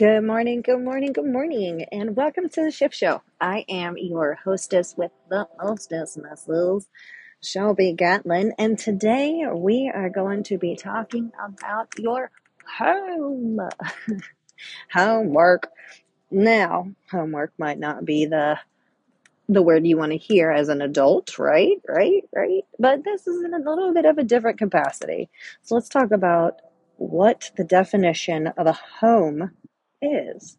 Good morning, good morning, good morning, and welcome to the Shift Show. I am your hostess with the hostess muscles, Shelby Gatlin, and today we are going to be talking about your home homework. Now, homework might not be the the word you want to hear as an adult, right? Right? Right? But this is in a little bit of a different capacity. So let's talk about what the definition of a home is.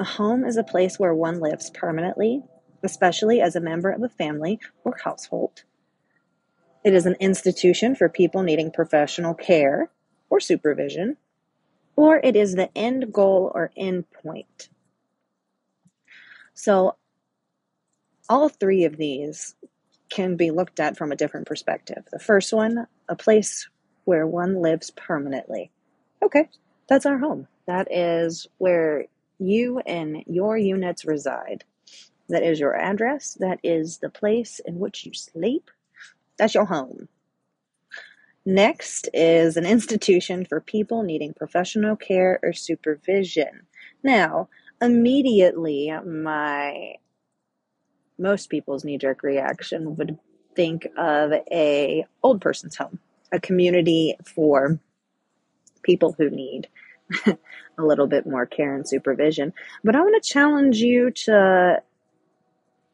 A home is a place where one lives permanently, especially as a member of a family or household. It is an institution for people needing professional care or supervision, or it is the end goal or end point. So, all three of these can be looked at from a different perspective. The first one, a place where one lives permanently. Okay, that's our home. That is where you and your units reside. That is your address. That is the place in which you sleep. That's your home. Next is an institution for people needing professional care or supervision. Now, immediately, my most people's knee jerk reaction would think of a old person's home, a community for people who need a little bit more care and supervision. But I want to challenge you to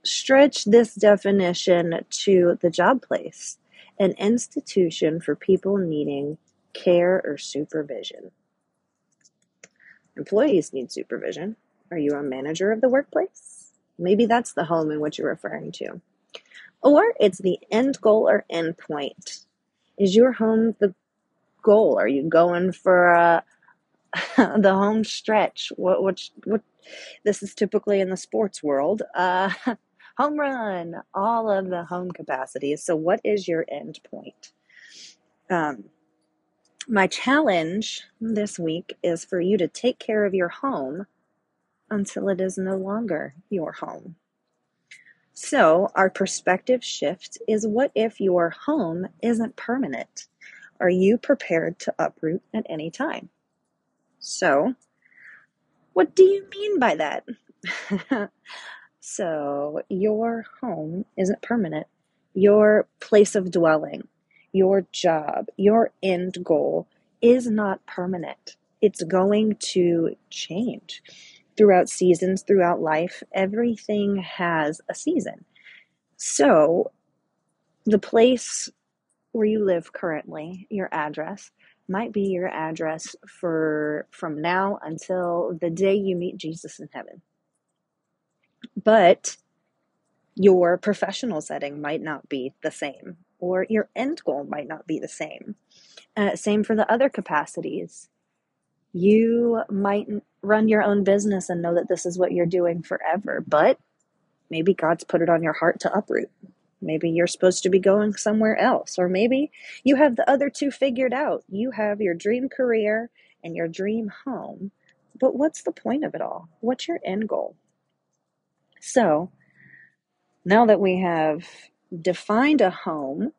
stretch this definition to the job place an institution for people needing care or supervision. Employees need supervision. Are you a manager of the workplace? Maybe that's the home in which you're referring to. Or it's the end goal or end point. Is your home the goal? Are you going for a the home stretch. What which what this is typically in the sports world. Uh, home run, all of the home capacities. So, what is your end point? Um, my challenge this week is for you to take care of your home until it is no longer your home. So, our perspective shift is what if your home isn't permanent? Are you prepared to uproot at any time? So, what do you mean by that? so, your home isn't permanent. Your place of dwelling, your job, your end goal is not permanent. It's going to change throughout seasons, throughout life. Everything has a season. So, the place where you live currently, your address, might be your address for from now until the day you meet Jesus in heaven. But your professional setting might not be the same, or your end goal might not be the same. Uh, same for the other capacities. You might run your own business and know that this is what you're doing forever, but maybe God's put it on your heart to uproot. Maybe you're supposed to be going somewhere else, or maybe you have the other two figured out. You have your dream career and your dream home. But what's the point of it all? What's your end goal? So, now that we have defined a home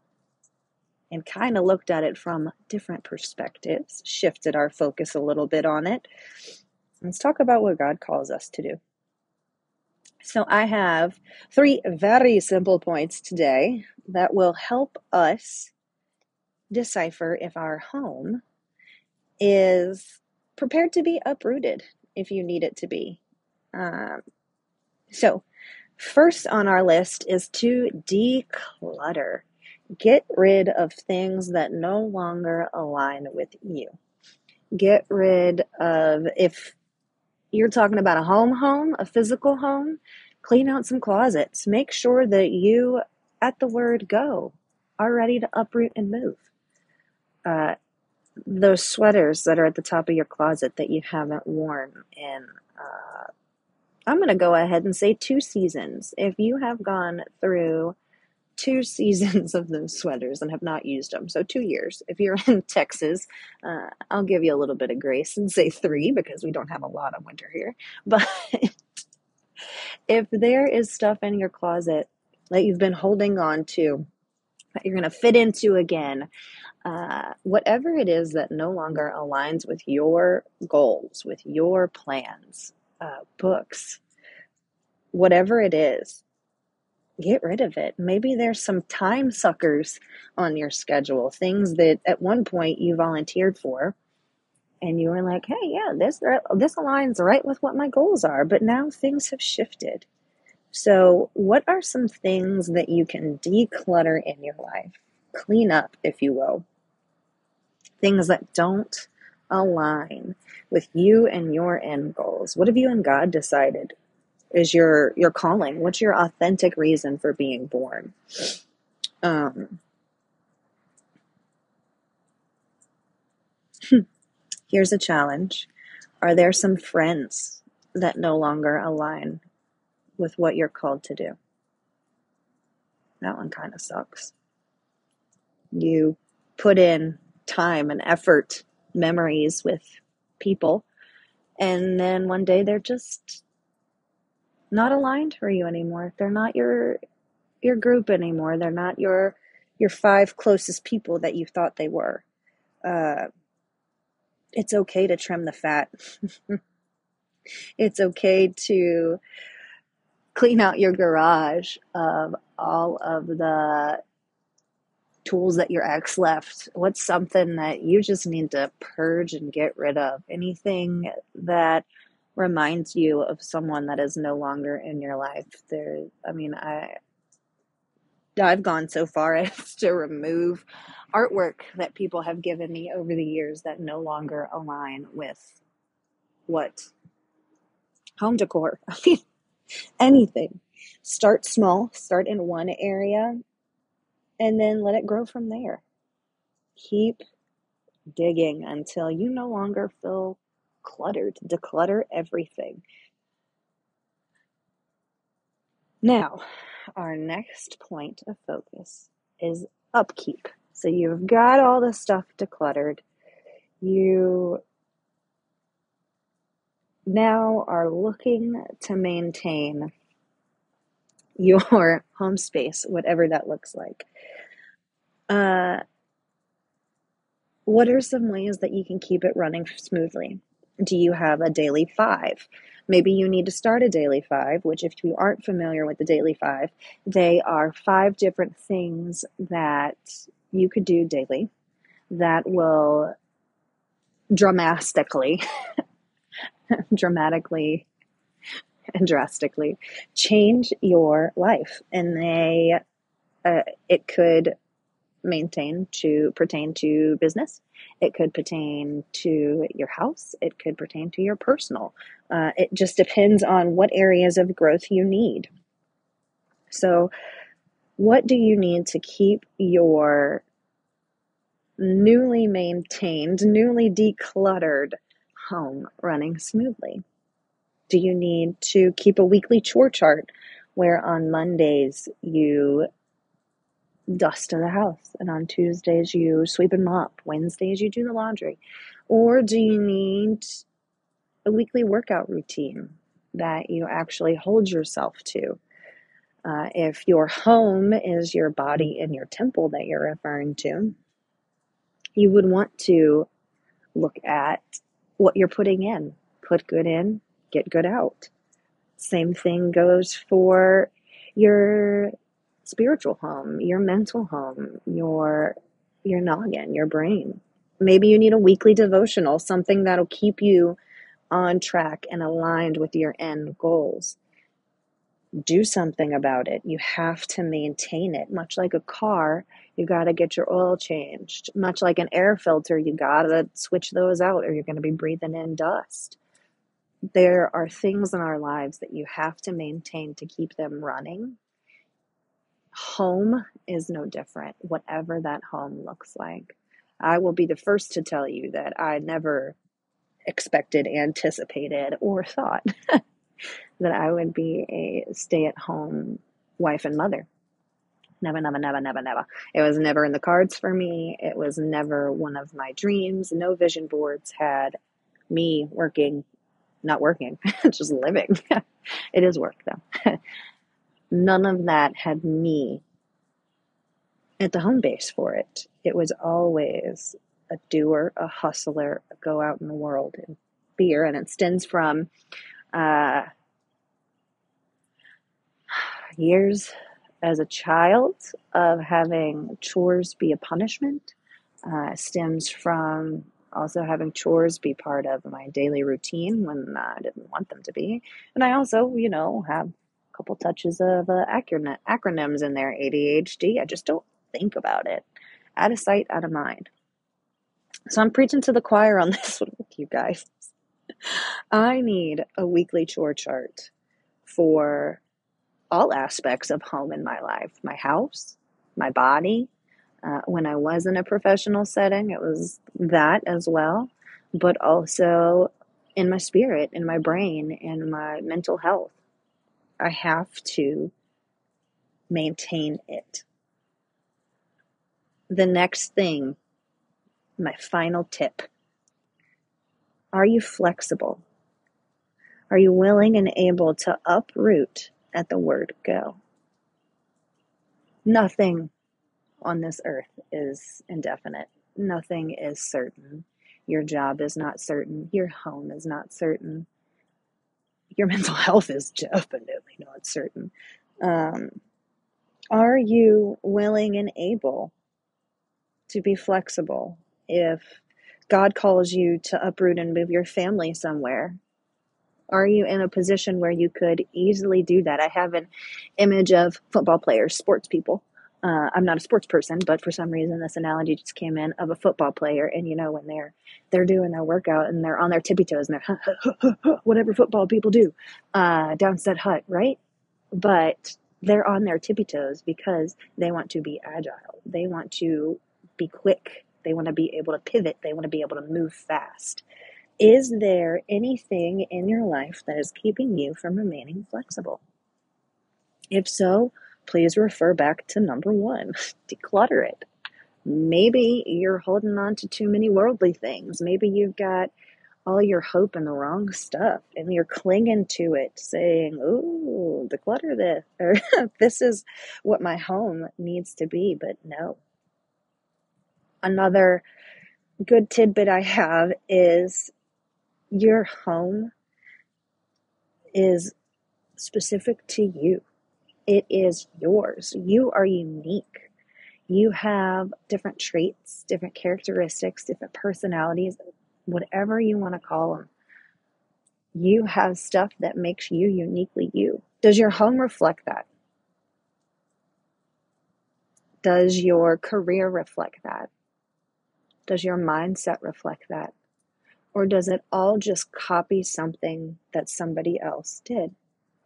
and kind of looked at it from different perspectives, shifted our focus a little bit on it, let's talk about what God calls us to do. So, I have three very simple points today that will help us decipher if our home is prepared to be uprooted if you need it to be. Um, so, first on our list is to declutter. Get rid of things that no longer align with you. Get rid of, if you're talking about a home home, a physical home, clean out some closets. Make sure that you, at the word go, are ready to uproot and move. Uh, those sweaters that are at the top of your closet that you haven't worn in, uh, I'm going to go ahead and say two seasons. If you have gone through two seasons of those sweaters and have not used them. So, two years. If you're in Texas, uh, I'll give you a little bit of grace and say three because we don't have a lot of winter here. But if there is stuff in your closet that you've been holding on to, that you're going to fit into again, uh, whatever it is that no longer aligns with your goals, with your plans, uh, books, whatever it is, get rid of it. Maybe there's some time suckers on your schedule, things that at one point you volunteered for. And you were like, hey, yeah, this this aligns right with what my goals are. But now things have shifted. So, what are some things that you can declutter in your life? Clean up, if you will, things that don't align with you and your end goals. What have you and God decided is your your calling? What's your authentic reason for being born? Um, here's a challenge. Are there some friends that no longer align with what you're called to do? That one kind of sucks. You put in time and effort, memories with people, and then one day they're just not aligned for you anymore. They're not your your group anymore. They're not your your five closest people that you thought they were. Uh, it's okay to trim the fat. it's okay to clean out your garage of all of the tools that your ex left? What's something that you just need to purge and get rid of? Anything that reminds you of someone that is no longer in your life. There I mean, I I've gone so far as to remove artwork that people have given me over the years that no longer align with what home decor. Anything. Start small, start in one area and then let it grow from there. Keep digging until you no longer feel cluttered. Declutter everything. Now, our next point of focus is upkeep. So you've got all the stuff decluttered. You now are looking to maintain your home space, whatever that looks like. Uh, what are some ways that you can keep it running smoothly? Do you have a daily five? Maybe you need to start a daily five, which, if you aren't familiar with the daily five, they are five different things that you could do daily that will dramatically, dramatically, and drastically change your life. And they, uh, it could maintain to pertain to business. It could pertain to your house. It could pertain to your personal. Uh, it just depends on what areas of growth you need. So, what do you need to keep your newly maintained, newly decluttered home running smoothly? Do you need to keep a weekly chore chart where on Mondays you dust in the house. And on Tuesdays, you sweep and mop. Wednesdays, you do the laundry. Or do you need a weekly workout routine that you actually hold yourself to? Uh, if your home is your body and your temple that you're referring to, you would want to look at what you're putting in. Put good in, get good out. Same thing goes for your spiritual home, your mental home, your your noggin, your brain. Maybe you need a weekly devotional, something that'll keep you on track and aligned with your end goals. Do something about it. You have to maintain it. Much like a car, you got to get your oil changed. Much like an air filter, you got to switch those out or you're going to be breathing in dust. There are things in our lives that you have to maintain to keep them running home is no different, whatever that home looks like. I will be the first to tell you that I never expected, anticipated, or thought that I would be a stay at home wife and mother. Never, never, never, never, never. It was never in the cards for me. It was never one of my dreams. No vision boards had me working, not working, just living. it is work though. None of that had me at the home base for it. It was always a doer, a hustler, a go out in the world and beer. And it stems from uh, years as a child of having chores be a punishment, uh, stems from also having chores be part of my daily routine when I didn't want them to be. And I also, you know, have couple touches of uh, acron- acronyms in there ADHD. I just don't think about it. Out of sight, out of mind. So I'm preaching to the choir on this one with you guys. I need a weekly chore chart for all aspects of home in my life my house, my body. Uh, when I was in a professional setting, it was that as well, but also in my spirit, in my brain, in my mental health. I have to maintain it. The next thing, my final tip are you flexible? Are you willing and able to uproot at the word go? Nothing on this earth is indefinite, nothing is certain. Your job is not certain, your home is not certain, your mental health is definitely not certain. Um, are you willing and able to be flexible if God calls you to uproot and move your family somewhere? Are you in a position where you could easily do that? I have an image of football players, sports people. Uh, I'm not a sports person, but for some reason this analogy just came in of a football player, and you know when they're they're doing their workout and they're on their tippy toes and they're whatever football people do uh, down said hut, right? But they're on their tippy toes because they want to be agile. They want to be quick. They want to be able to pivot. They want to be able to move fast. Is there anything in your life that is keeping you from remaining flexible? If so, please refer back to number one declutter it. Maybe you're holding on to too many worldly things. Maybe you've got all your hope in the wrong stuff and you're clinging to it, saying, Ooh, declutter this, or this is what my home needs to be. But no. Another good tidbit I have is your home is specific to you. It is yours. You are unique. You have different traits, different characteristics, different personalities, whatever you want to call them. You have stuff that makes you uniquely you. Does your home reflect that? Does your career reflect that? Does your mindset reflect that? Or does it all just copy something that somebody else did?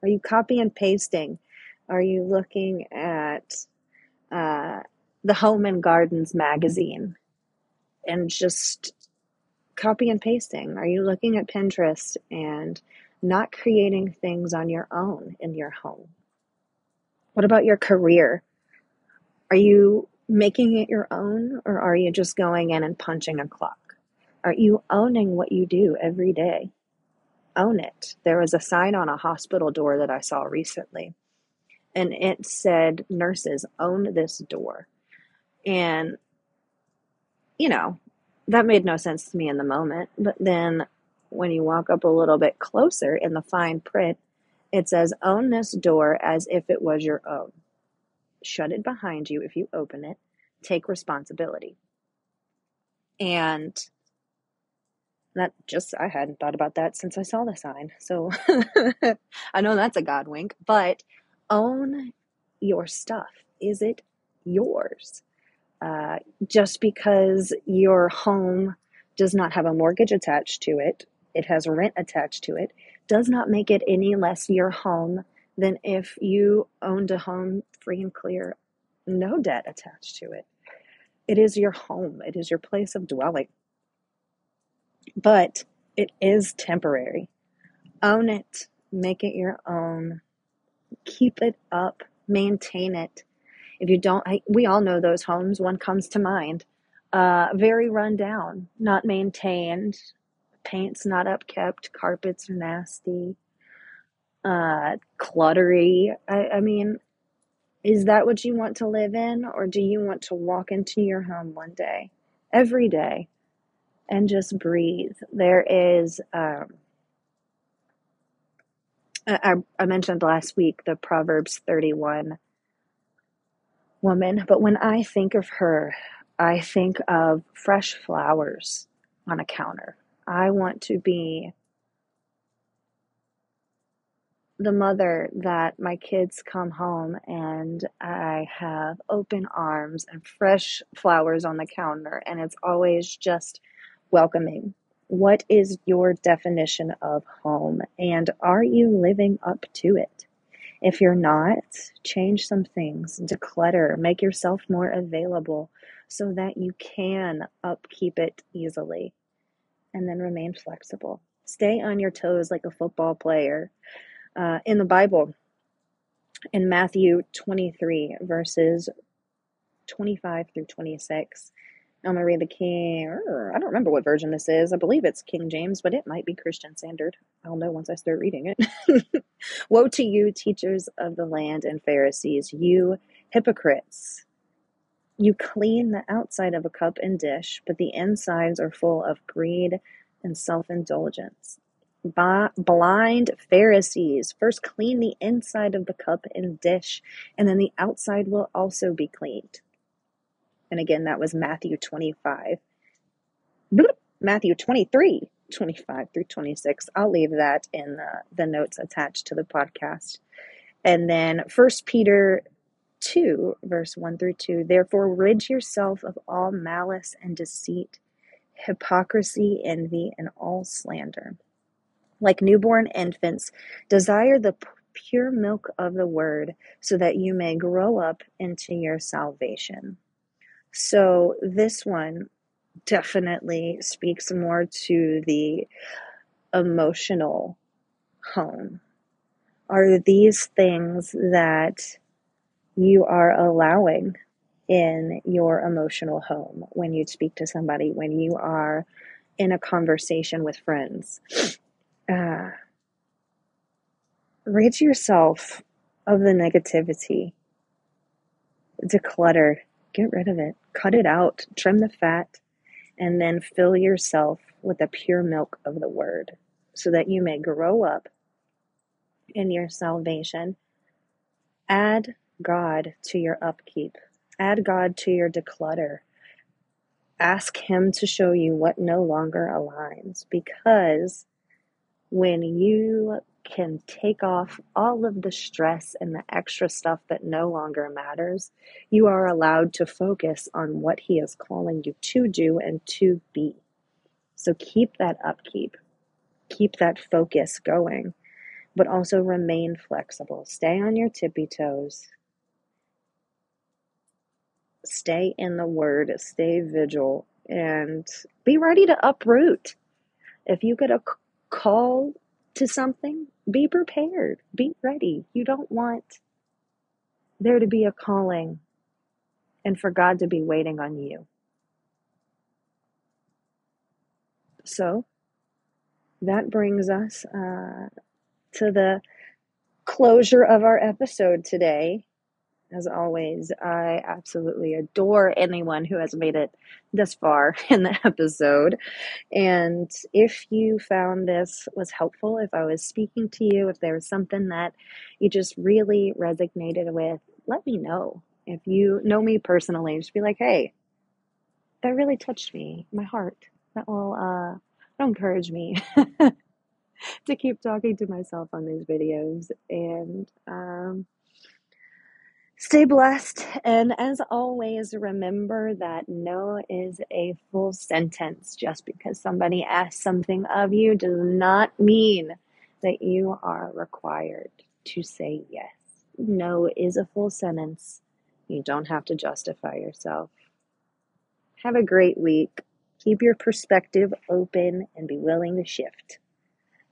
Are you copy and pasting? Are you looking at uh, the Home and Gardens magazine and just copy and pasting? Are you looking at Pinterest and not creating things on your own in your home? What about your career? Are you making it your own or are you just going in and punching a clock? Are you owning what you do every day? Own it. There was a sign on a hospital door that I saw recently, and it said, Nurses, own this door. And, you know, that made no sense to me in the moment. But then when you walk up a little bit closer in the fine print, it says, Own this door as if it was your own. Shut it behind you if you open it. Take responsibility. And that just, I hadn't thought about that since I saw the sign. So I know that's a God wink, but own your stuff. Is it yours? Uh, just because your home does not have a mortgage attached to it, it has rent attached to it, does not make it any less your home than if you owned a home free and clear, no debt attached to it. It is your home, it is your place of dwelling but it is temporary. Own it, make it your own, keep it up, maintain it. If you don't, I, we all know those homes. One comes to mind. Uh, very run down, not maintained, paint's not upkept, carpets are nasty, uh, cluttery. I, I mean, Is that what you want to live in? Or do you want to walk into your home one day, every day, and just breathe? There is, um, I, I mentioned last week the Proverbs 31 woman, but when I think of her, I think of fresh flowers on a counter. I want to be the mother that my kids come home and I have open arms and fresh flowers on the counter, and it's always just welcoming. What is your definition of home, and are you living up to it? If you're not, change some things, declutter, make yourself more available so that you can upkeep it easily, and then remain flexible. Stay on your toes like a football player uh, in the Bible, in Matthew 23, verses 25 through 26. I'm going to read the King. I don't remember what version this is. I believe it's King James, but it might be Christian Standard. I'll know once I start reading it. Woe to you, teachers of the land and Pharisees, you hypocrites! You clean the outside of a cup and dish, but the insides are full of greed and self indulgence blind Pharisees. First, clean the inside of the cup and dish, and then the outside will also be cleaned. And again, that was Matthew 25. Matthew 23, 25 through 26. I'll leave that in the, the notes attached to the podcast. And then First Peter 2, verse 1 through 2. Therefore, rid yourself of all malice and deceit, hypocrisy, envy, and all slander like newborn infants, desire the pure milk of the word so that you may grow up into your salvation. So, this one definitely speaks more to the emotional home. Are these things that you are allowing in your emotional home when you speak to somebody, when you are in a conversation with friends? uh, rid yourself of the negativity, declutter, get rid of it, cut it out, trim the fat, and then fill yourself with the pure milk of the word so that you may grow up in your salvation. Add God to your upkeep, add God to your declutter. Ask Him to show you what no longer aligns because when you can take off all of the stress and the extra stuff that no longer matters, you are allowed to focus on what He is calling you to do and to be. So keep that upkeep, keep that focus going, but also remain flexible. Stay on your tippy toes. Stay in the word, stay vigil, and be ready to uproot. If you get a call to something, be prepared, be ready. You don't want there to be a calling and for God to be waiting on you. So that brings us uh, to the closure of our episode today. As always, I absolutely adore anyone who has made it this far in the episode. And if you found this was helpful, if I was speaking to you, if there was something that you just really resonated with, let me know. If you know me personally, just be like, hey, that really touched me, my heart. That will uh, encourage me to keep talking to myself on these videos. And um, Stay blessed. And as always, remember that no is a full sentence. Just because somebody asks something of you does not mean that you are required to say yes. No is a full sentence. You don't have to justify yourself. Have a great week. Keep your perspective open and be willing to shift.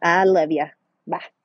I love you. Bye.